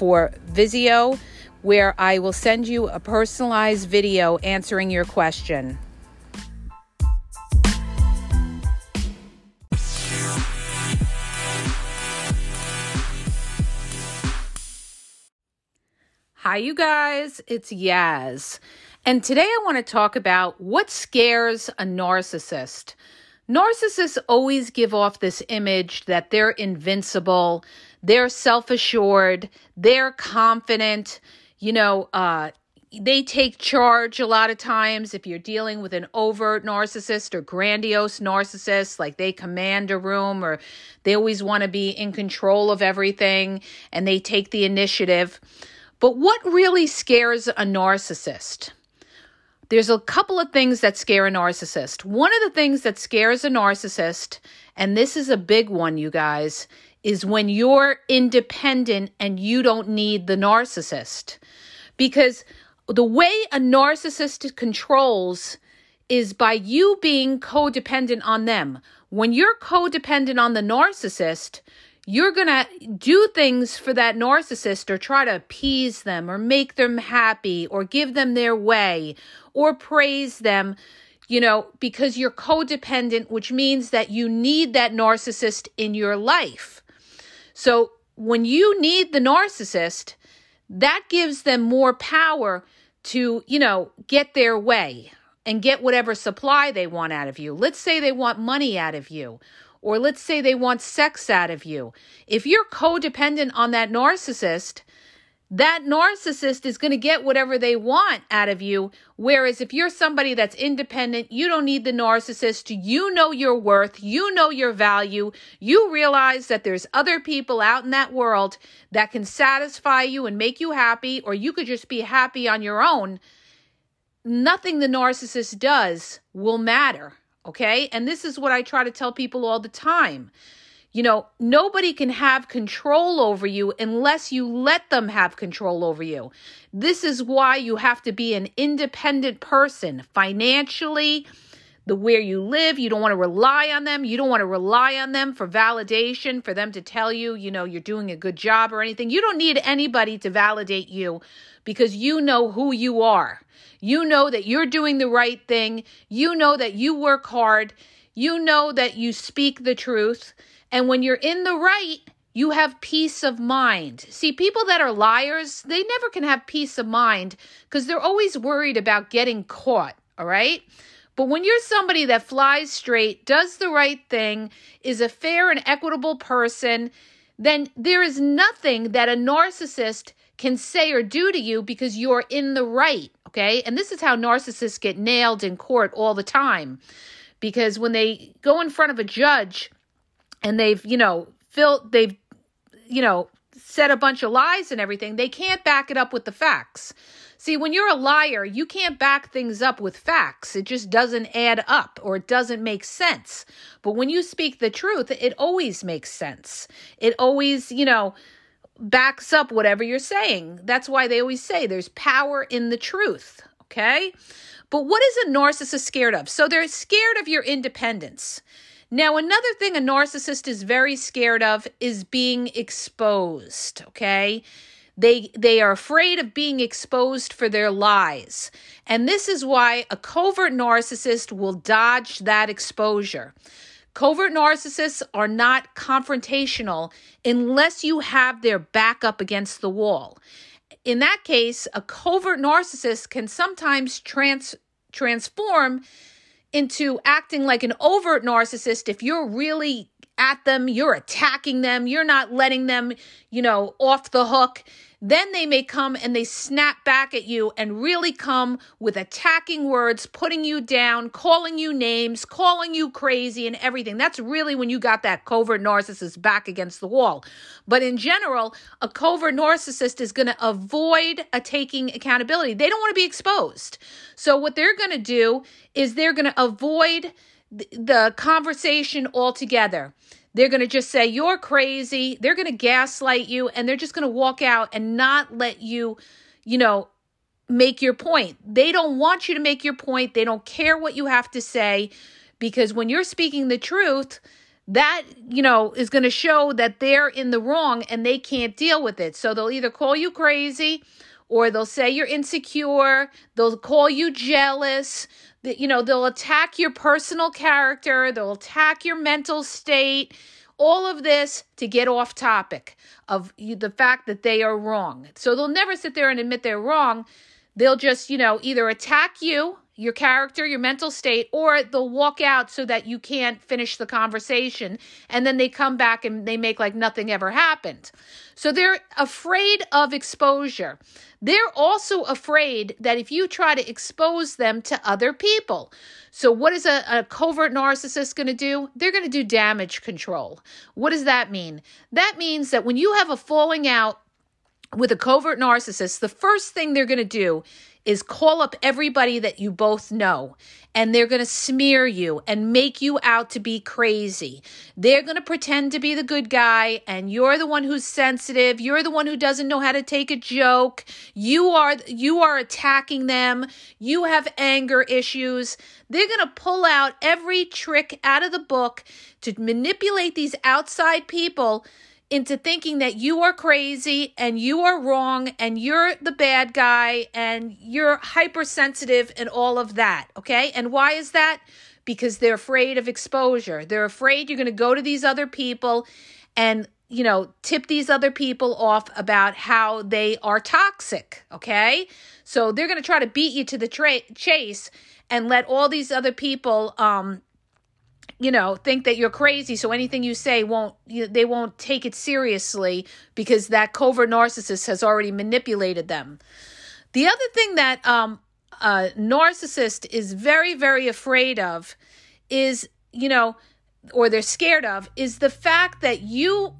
for Wisio where I will send you a personalized video answering your question. Hi, you guys, it's Yaz. And today I want to talk about what scares a narcissist. Narcissists always give off this image that they're invincible, they're self assured, they're confident, you know, uh, they take charge a lot of times. If you're dealing with an overt narcissist or grandiose narcissist like they command a room or they always want to be in control of everything and they take the initiative. But what really scares a narcissist? There's a couple of things that scare a narcissist. One of the things that scares a narcissist and this is a big one you guys is when you're independent and you don't need the narcissist. Because the way a narcissist controls is by you being codependent on them. When you're codependent on the narcissist, you're going to do things for that narcissist or try to appease them or make them happy or give them their way or praise them, you know, because you're codependent, which means that you need that narcissist in your life. So when you need the narcissist, that gives them more power to, you know, get their way and get whatever supply they want out of you. Let's say they want money out of you, or let's say they want sex out of you. If you're codependent on that narcissist, that narcissist is going to get whatever they want out of you. Whereas if you're somebody that's independent, you don't need the narcissist. You know your worth. You know your value. You realize that there's other people out in that world that can satisfy you and make you happy, or you could just be happy on your own. Nothing the narcissist does will matter. Okay. And this is what I try to tell people all the time. You know, nobody can have control over you unless you let them have control over you. This is why you have to be an independent person financially, the where you live. You don't want to rely on them. You don't want to rely on them for validation, for them to tell you, you know, you're doing a good job or anything. You don't need anybody to validate you because you know who you are. You know that you're doing the right thing. You know that you work hard. You know that you speak the truth. And when you're in the right, you have peace of mind. See, people that are liars, they never can have peace of mind because they're always worried about getting caught, all right? But when you're somebody that flies straight, does the right thing, is a fair and equitable person, then there is nothing that a narcissist can say or do to you because you're in the right, okay? And this is how narcissists get nailed in court all the time. Because when they go in front of a judge, and they've, you know, filled, they've, you know, said a bunch of lies and everything, they can't back it up with the facts. See, when you're a liar, you can't back things up with facts. It just doesn't add up or it doesn't make sense. But when you speak the truth, it always makes sense. It always, you know, backs up whatever you're saying. That's why they always say there's power in the truth. Okay. But what is a narcissist scared of? So they're scared of your independence. Now, another thing a narcissist is very scared of is being exposed, okay? They they are afraid of being exposed for their lies. And this is why a covert narcissist will dodge that exposure. Covert narcissists are not confrontational unless you have their back up against the wall. In that case, a covert narcissist can sometimes trans- transform into acting like an overt narcissist if you're really at them, you're attacking them, you're not letting them, you know, off the hook. Then they may come and they snap back at you and really come with attacking words, putting you down, calling you names, calling you crazy and everything. That's really when you got that covert narcissist back against the wall. But in general, a covert narcissist is going to avoid a taking accountability. They don't want to be exposed. So what they're going to do is they're going to avoid the conversation altogether. They're going to just say, You're crazy. They're going to gaslight you and they're just going to walk out and not let you, you know, make your point. They don't want you to make your point. They don't care what you have to say because when you're speaking the truth, that, you know, is going to show that they're in the wrong and they can't deal with it. So they'll either call you crazy or they'll say you're insecure, they'll call you jealous, you know, they'll attack your personal character, they'll attack your mental state, all of this to get off topic of the fact that they are wrong. So they'll never sit there and admit they're wrong. They'll just, you know, either attack you your character, your mental state, or they'll walk out so that you can't finish the conversation. And then they come back and they make like nothing ever happened. So they're afraid of exposure. They're also afraid that if you try to expose them to other people. So, what is a, a covert narcissist going to do? They're going to do damage control. What does that mean? That means that when you have a falling out with a covert narcissist, the first thing they're going to do is call up everybody that you both know and they're going to smear you and make you out to be crazy. They're going to pretend to be the good guy and you're the one who's sensitive, you're the one who doesn't know how to take a joke. You are you are attacking them. You have anger issues. They're going to pull out every trick out of the book to manipulate these outside people into thinking that you are crazy and you are wrong and you're the bad guy and you're hypersensitive and all of that. Okay. And why is that? Because they're afraid of exposure. They're afraid you're going to go to these other people and, you know, tip these other people off about how they are toxic. Okay. So they're going to try to beat you to the tra- chase and let all these other people, um, you know think that you're crazy so anything you say won't you, they won't take it seriously because that covert narcissist has already manipulated them. The other thing that um a narcissist is very very afraid of is you know or they're scared of is the fact that you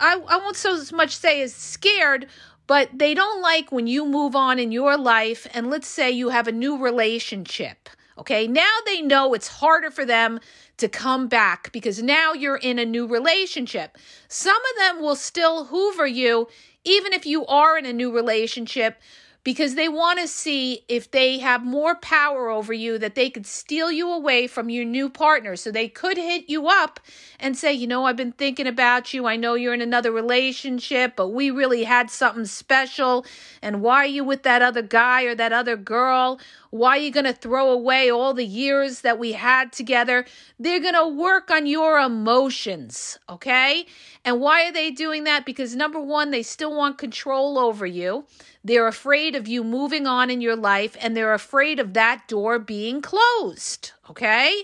I, I won't so much say is scared but they don't like when you move on in your life and let's say you have a new relationship Okay, now they know it's harder for them to come back because now you're in a new relationship. Some of them will still hoover you, even if you are in a new relationship, because they want to see if they have more power over you that they could steal you away from your new partner. So they could hit you up and say, You know, I've been thinking about you. I know you're in another relationship, but we really had something special. And why are you with that other guy or that other girl? Why are you going to throw away all the years that we had together? They're going to work on your emotions, okay? And why are they doing that? Because number one, they still want control over you. They're afraid of you moving on in your life and they're afraid of that door being closed, okay?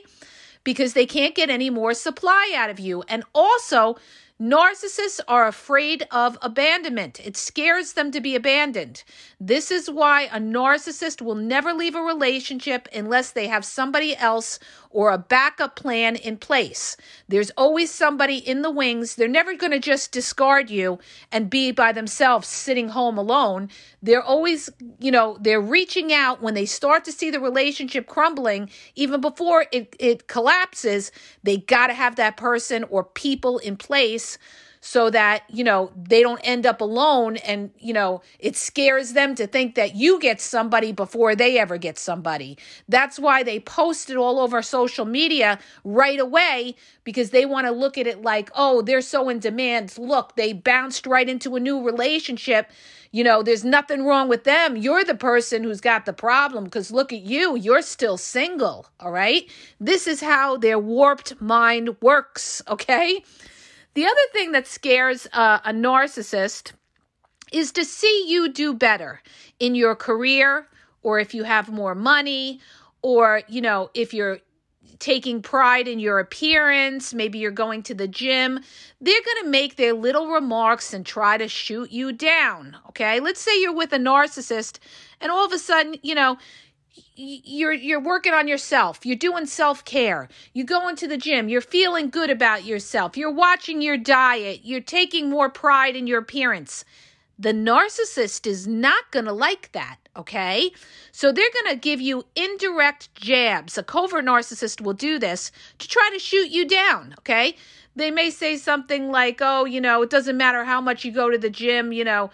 Because they can't get any more supply out of you. And also, Narcissists are afraid of abandonment. It scares them to be abandoned. This is why a narcissist will never leave a relationship unless they have somebody else or a backup plan in place. There's always somebody in the wings. They're never going to just discard you and be by themselves sitting home alone. They're always, you know, they're reaching out when they start to see the relationship crumbling, even before it, it collapses. They got to have that person or people in place so that, you know, they don't end up alone and, you know, it scares them to think that you get somebody before they ever get somebody. That's why they post it all over social media right away because they want to look at it like, oh, they're so in demand. Look, they bounced right into a new relationship. You know, there's nothing wrong with them. You're the person who's got the problem because look at you. You're still single. All right. This is how their warped mind works. Okay. The other thing that scares uh, a narcissist is to see you do better in your career or if you have more money or, you know, if you're taking pride in your appearance, maybe you're going to the gym, they're going to make their little remarks and try to shoot you down. Okay. Let's say you're with a narcissist and all of a sudden, you know, you're you're working on yourself. You're doing self-care. You go into the gym. You're feeling good about yourself. You're watching your diet. You're taking more pride in your appearance. The narcissist is not going to like that okay? So they're going to give you indirect jabs. A covert narcissist will do this to try to shoot you down okay? They may say something like oh you know it doesn't matter how much you go to the gym you know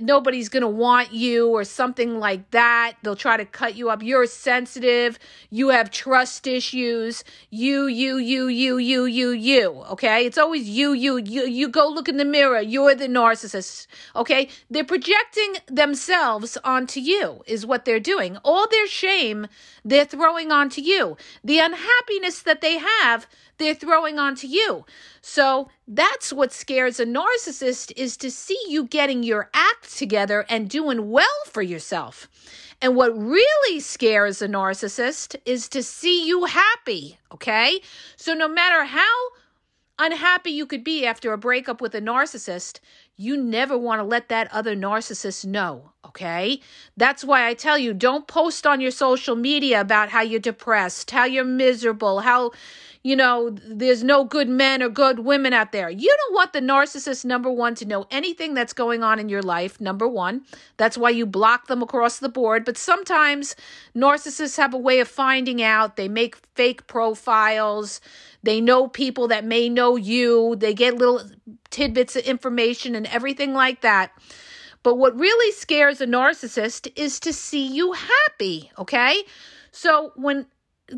nobody's going to want you or something like that. They'll try to cut you up. You're sensitive. You have trust issues. You, you, you, you, you, you, you. Okay. It's always you, you, you. You go look in the mirror. You're the narcissist. Okay. They're projecting themselves onto you, is what they're doing. All their shame they're throwing onto you. The unhappiness that they have, they're throwing onto you. So that's what scares a narcissist is to see you getting your act together and doing well for yourself. And what really scares a narcissist is to see you happy, okay? So no matter how unhappy you could be after a breakup with a narcissist, you never want to let that other narcissist know, okay? That's why I tell you don't post on your social media about how you're depressed, how you're miserable, how you know, there's no good men or good women out there. You don't want the narcissist, number one, to know anything that's going on in your life, number one. That's why you block them across the board. But sometimes narcissists have a way of finding out. They make fake profiles. They know people that may know you. They get little tidbits of information and everything like that. But what really scares a narcissist is to see you happy, okay? So when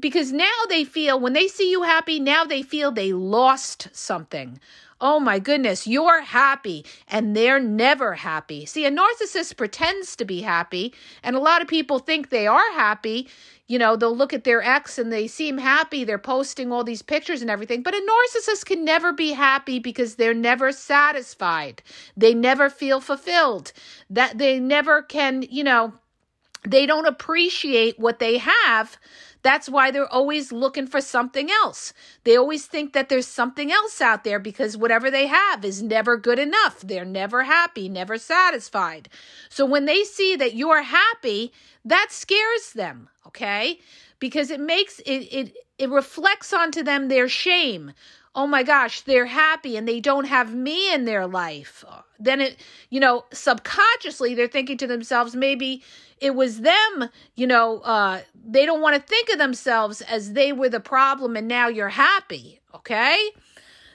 because now they feel when they see you happy, now they feel they lost something. Oh my goodness, you're happy and they're never happy. See, a narcissist pretends to be happy, and a lot of people think they are happy. You know, they'll look at their ex and they seem happy. They're posting all these pictures and everything. But a narcissist can never be happy because they're never satisfied. They never feel fulfilled. That they never can, you know, they don't appreciate what they have that's why they're always looking for something else. They always think that there's something else out there because whatever they have is never good enough. They're never happy, never satisfied. So when they see that you're happy, that scares them, okay? Because it makes it it it reflects onto them their shame oh my gosh, they're happy and they don't have me in their life. Then it, you know, subconsciously they're thinking to themselves, maybe it was them, you know, uh, they don't want to think of themselves as they were the problem and now you're happy. Okay.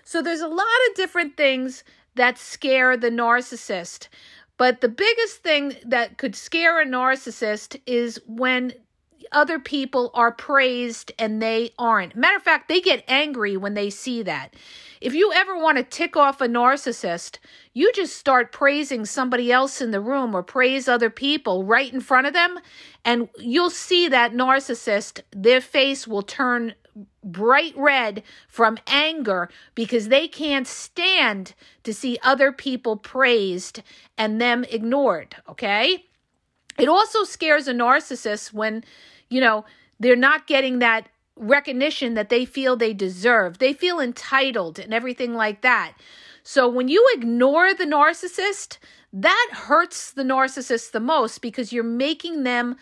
So there's a lot of different things that scare the narcissist. But the biggest thing that could scare a narcissist is when other people are praised and they aren't. Matter of fact, they get angry when they see that. If you ever want to tick off a narcissist, you just start praising somebody else in the room or praise other people right in front of them, and you'll see that narcissist, their face will turn bright red from anger because they can't stand to see other people praised and them ignored, okay? It also scares a narcissist when you know, they're not getting that recognition that they feel they deserve. They feel entitled and everything like that. So when you ignore the narcissist, that hurts the narcissist the most because you're making them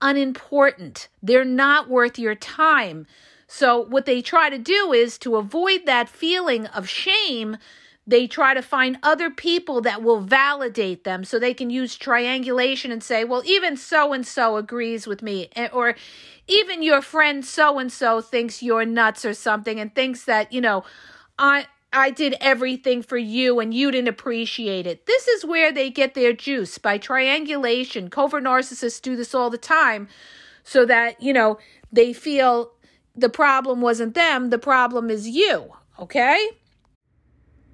unimportant. They're not worth your time. So what they try to do is to avoid that feeling of shame they try to find other people that will validate them so they can use triangulation and say, well, even so and so agrees with me. Eh, or even your friend so and so thinks you're nuts or something and thinks that, you know, I. I did everything for you and you didn't appreciate it. This is where they get their juice by triangulation. Covert narcissists do this all the time so that, you know, they feel the problem wasn't them, the problem is you. Okay?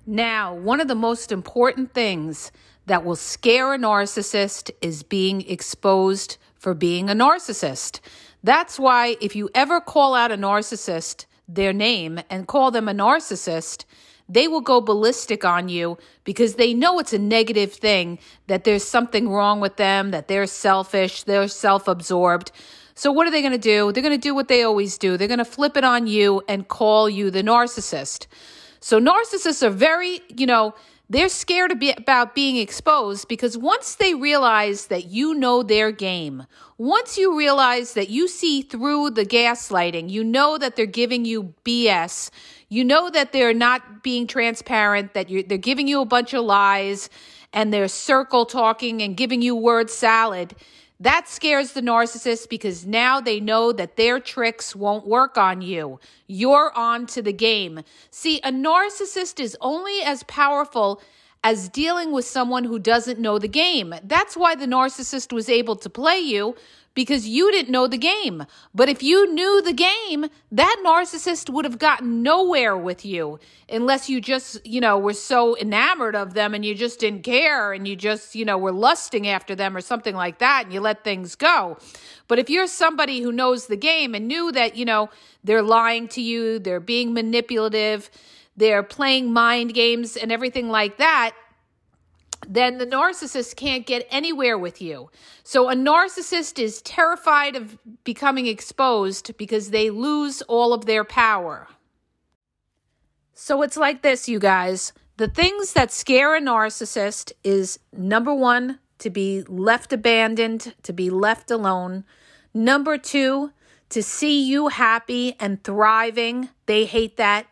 Now, one of the most important things that will scare a narcissist is being exposed for being a narcissist. That's why if you ever call out a narcissist their name and call them a narcissist, they will go ballistic on you because they know it's a negative thing, that there's something wrong with them, that they're selfish, they're self absorbed. So, what are they going to do? They're going to do what they always do. They're going to flip it on you and call you the narcissist. So, narcissists are very, you know, they're scared about being exposed because once they realize that you know their game, once you realize that you see through the gaslighting, you know that they're giving you BS, you know that they're not being transparent, that they're giving you a bunch of lies and they're circle talking and giving you word salad that scares the narcissist because now they know that their tricks won't work on you. You're on to the game. See, a narcissist is only as powerful as dealing with someone who doesn't know the game. That's why the narcissist was able to play you because you didn't know the game. But if you knew the game, that narcissist would have gotten nowhere with you unless you just, you know, were so enamored of them and you just didn't care and you just, you know, were lusting after them or something like that and you let things go. But if you're somebody who knows the game and knew that, you know, they're lying to you, they're being manipulative, they're playing mind games and everything like that, then the narcissist can't get anywhere with you. So a narcissist is terrified of becoming exposed because they lose all of their power. So it's like this, you guys. The things that scare a narcissist is number one, to be left abandoned, to be left alone. Number two, to see you happy and thriving. They hate that.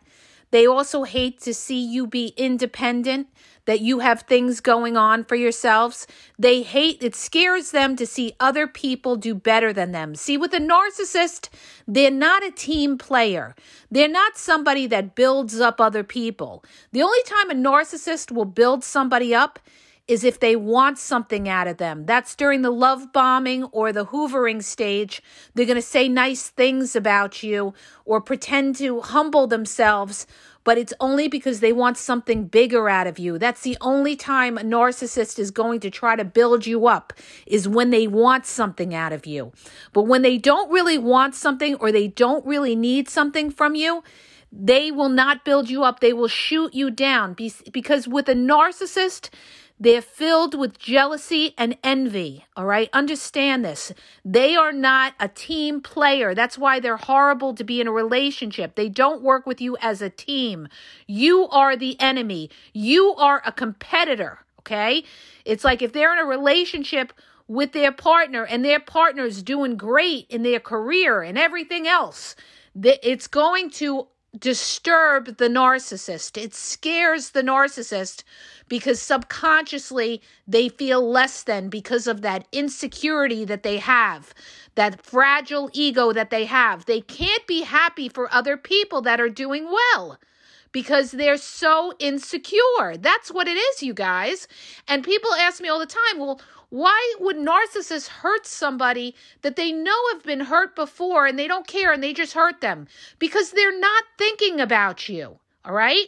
They also hate to see you be independent that you have things going on for yourselves. They hate, it scares them to see other people do better than them. See, with a narcissist, they're not a team player. They're not somebody that builds up other people. The only time a narcissist will build somebody up is if they want something out of them. That's during the love bombing or the hoovering stage. They're going to say nice things about you or pretend to humble themselves but it's only because they want something bigger out of you. That's the only time a narcissist is going to try to build you up is when they want something out of you. But when they don't really want something or they don't really need something from you, they will not build you up. They will shoot you down because with a narcissist, they're filled with jealousy and envy. All right. Understand this. They are not a team player. That's why they're horrible to be in a relationship. They don't work with you as a team. You are the enemy. You are a competitor. Okay. It's like if they're in a relationship with their partner and their partner's doing great in their career and everything else, it's going to disturb the narcissist. It scares the narcissist because subconsciously they feel less than because of that insecurity that they have, that fragile ego that they have. They can't be happy for other people that are doing well because they're so insecure. That's what it is, you guys. And people ask me all the time, well, why would narcissists hurt somebody that they know have been hurt before and they don't care and they just hurt them? Because they're not thinking about you, all right?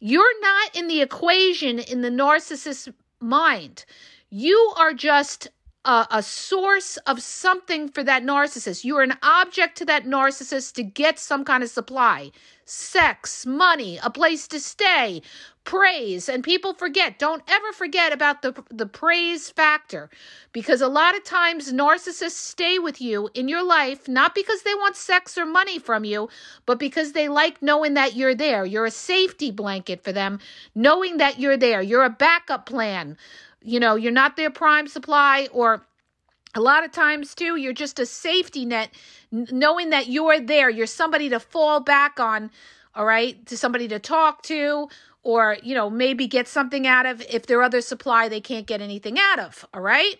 You're not in the equation in the narcissist's mind. You are just a, a, source of something for that narcissist. You're an object to that narcissist to get some kind of supply sex, money, a place to stay, praise. And people forget, don't ever forget about the, the praise factor because a lot of times narcissists stay with you in your life not because they want sex or money from you, but because they like knowing that you're there. You're a safety blanket for them, knowing that you're there. You're a backup plan. You know, you're not their prime supply or a lot of times too you're just a safety net knowing that you're there you're somebody to fall back on all right to somebody to talk to or you know maybe get something out of if their other supply they can't get anything out of all right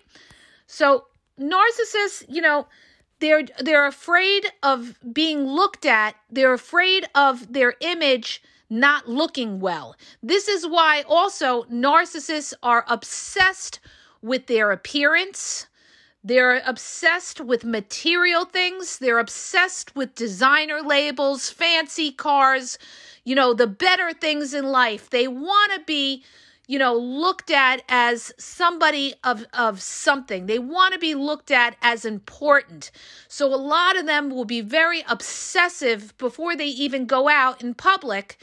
so narcissists you know they're they're afraid of being looked at they're afraid of their image not looking well. This is why also narcissists are obsessed with their appearance. They're obsessed with material things. They're obsessed with designer labels, fancy cars, you know, the better things in life. They want to be you know looked at as somebody of of something they want to be looked at as important so a lot of them will be very obsessive before they even go out in public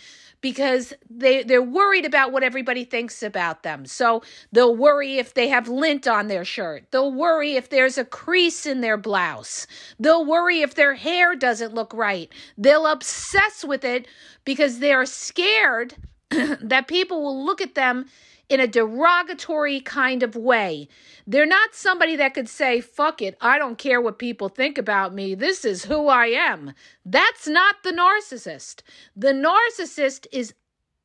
because they they're worried about what everybody thinks about them. So they'll worry if they have lint on their shirt. They'll worry if there's a crease in their blouse. They'll worry if their hair doesn't look right. They'll obsess with it because they're scared that people will look at them in a derogatory kind of way. They're not somebody that could say, fuck it, I don't care what people think about me. This is who I am. That's not the narcissist. The narcissist is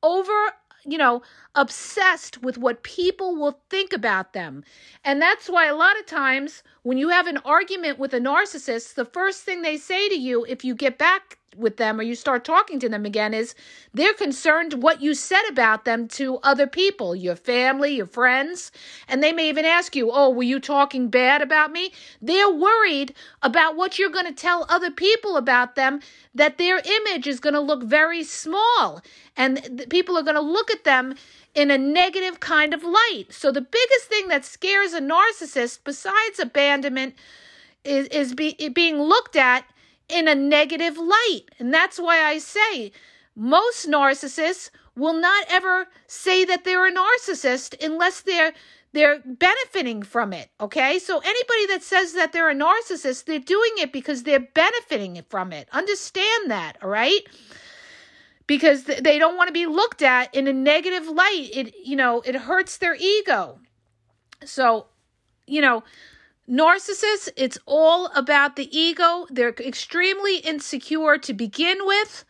over you know, obsessed with what people will think about them. And that's why a lot of times when you have an argument with a narcissist, the first thing they say to you if you get back with them or you start talking to them again is they're concerned what you said about them to other people, your family, your friends, and they may even ask you, "Oh, were you talking bad about me?" They're worried about what you're going to tell other people about them that their image is going to look very small and people are going to look at them in a negative kind of light. So the biggest thing that scares a narcissist besides abandonment is is be, being looked at in a negative light. And that's why I say most narcissists will not ever say that they're a narcissist unless they're they're benefiting from it okay? So anybody that says that they're a narcissist they're doing it because they're benefiting from it. Understand that all right? Because they don't want to be looked at in a negative light. It you know it hurts their ego. So you know Narcissists, it's all about the ego. They're extremely insecure to begin with.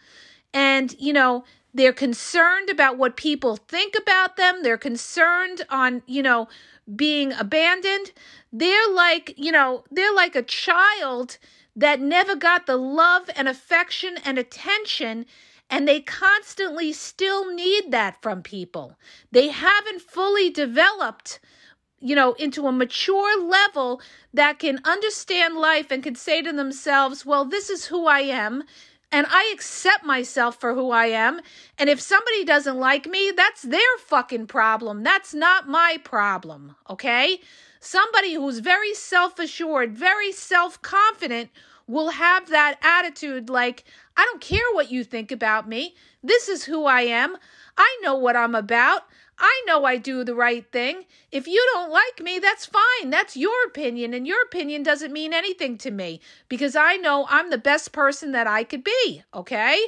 And, you know, they're concerned about what people think about them. They're concerned on, you know, being abandoned. They're like, you know, they're like a child that never got the love and affection and attention and they constantly still need that from people. They haven't fully developed you know, into a mature level that can understand life and can say to themselves, well, this is who I am. And I accept myself for who I am. And if somebody doesn't like me, that's their fucking problem. That's not my problem. Okay? Somebody who's very self assured, very self confident will have that attitude like, I don't care what you think about me. This is who I am. I know what I'm about. I know I do the right thing. If you don't like me, that's fine. That's your opinion, and your opinion doesn't mean anything to me because I know I'm the best person that I could be, okay?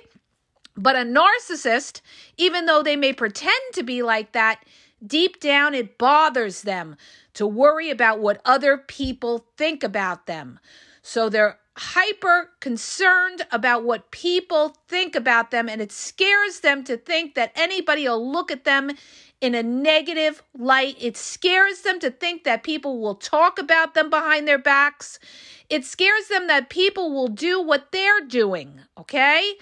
But a narcissist, even though they may pretend to be like that, deep down it bothers them to worry about what other people think about them. So they're hyper concerned about what people think about them, and it scares them to think that anybody will look at them in a negative light. It scares them to think that people will talk about them behind their backs. It scares them that people will do what they're doing, okay?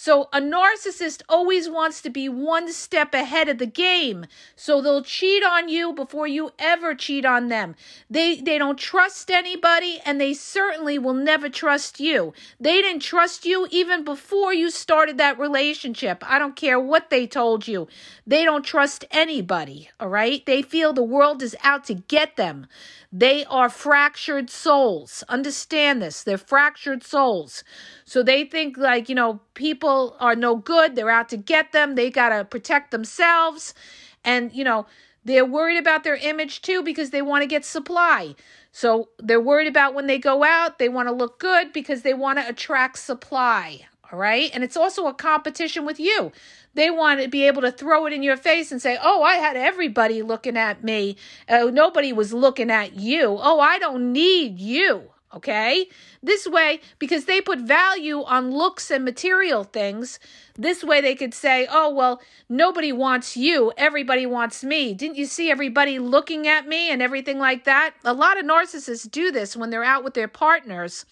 So a narcissist always wants to be one step ahead of the game. So they'll cheat on you before you ever cheat on them. They they don't trust anybody and they certainly will never trust you. They didn't trust you even before you started that relationship. I don't care what they told you. They don't trust anybody, all right? They feel the world is out to get them. They are fractured souls. Understand this. They're fractured souls. So they think like, you know, people are no good. They're out to get them. They got to protect themselves. And, you know, they're worried about their image too because they want to get supply. So they're worried about when they go out, they want to look good because they want to attract supply. All right. And it's also a competition with you. They want to be able to throw it in your face and say, Oh, I had everybody looking at me. Oh, nobody was looking at you. Oh, I don't need you. Okay. This way, because they put value on looks and material things, this way they could say, Oh, well, nobody wants you. Everybody wants me. Didn't you see everybody looking at me and everything like that? A lot of narcissists do this when they're out with their partners.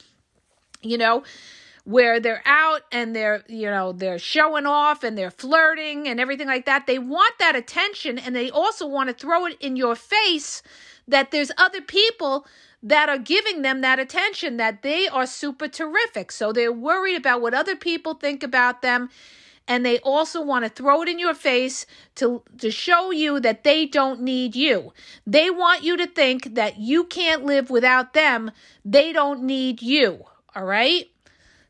You know, where they're out and they're, you know, they're showing off and they're flirting and everything like that. They want that attention and they also want to throw it in your face that there's other people that are giving them that attention, that they are super terrific. So they're worried about what other people think about them. And they also want to throw it in your face to, to show you that they don't need you. They want you to think that you can't live without them. They don't need you. All right.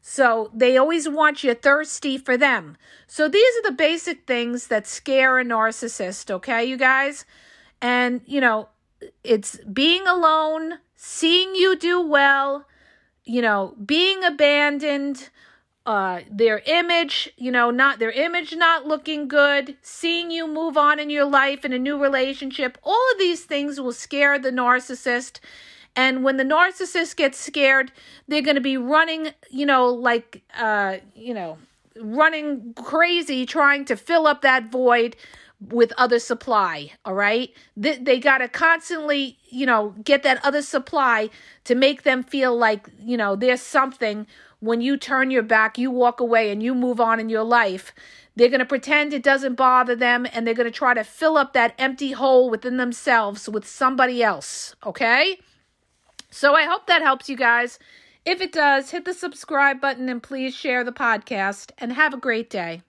So they always want you thirsty for them. So these are the basic things that scare a narcissist, okay, you guys? And, you know, it's being alone, seeing you do well, you know, being abandoned, uh, their image, you know, not their image not looking good, seeing you move on in your life in a new relationship, all of these things will scare the narcissist. And when the narcissist gets scared, they're going to be running, you know, like, uh, you know, running crazy trying to fill up that void with other supply all right? They, they got to constantly you know get that other supply to make them feel like you know there's something. When you turn your back you walk away and you move on in your life. They're going to pretend it doesn't bother them and they're going to try to fill up that empty hole within themselves with somebody else okay so i hope that helps you guys if it does hit the subscribe button and please share the podcast and have a great day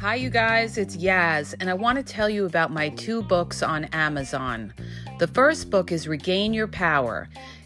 Hi, you guys, it's Yaz, and I want to tell you about my two books on Amazon. The first book is Regain Your Power.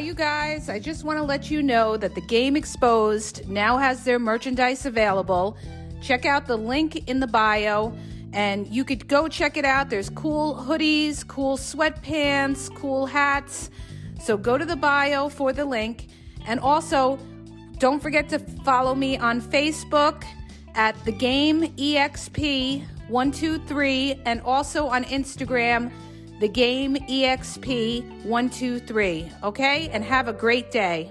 You guys. I just want to let you know that the Game Exposed now has their merchandise available. Check out the link in the bio and you could go check it out. There's cool hoodies, cool sweatpants, cool hats. So go to the bio for the link. And also, don't forget to follow me on Facebook at the Game EXP 123 and also on Instagram the game EXP 123, okay? And have a great day.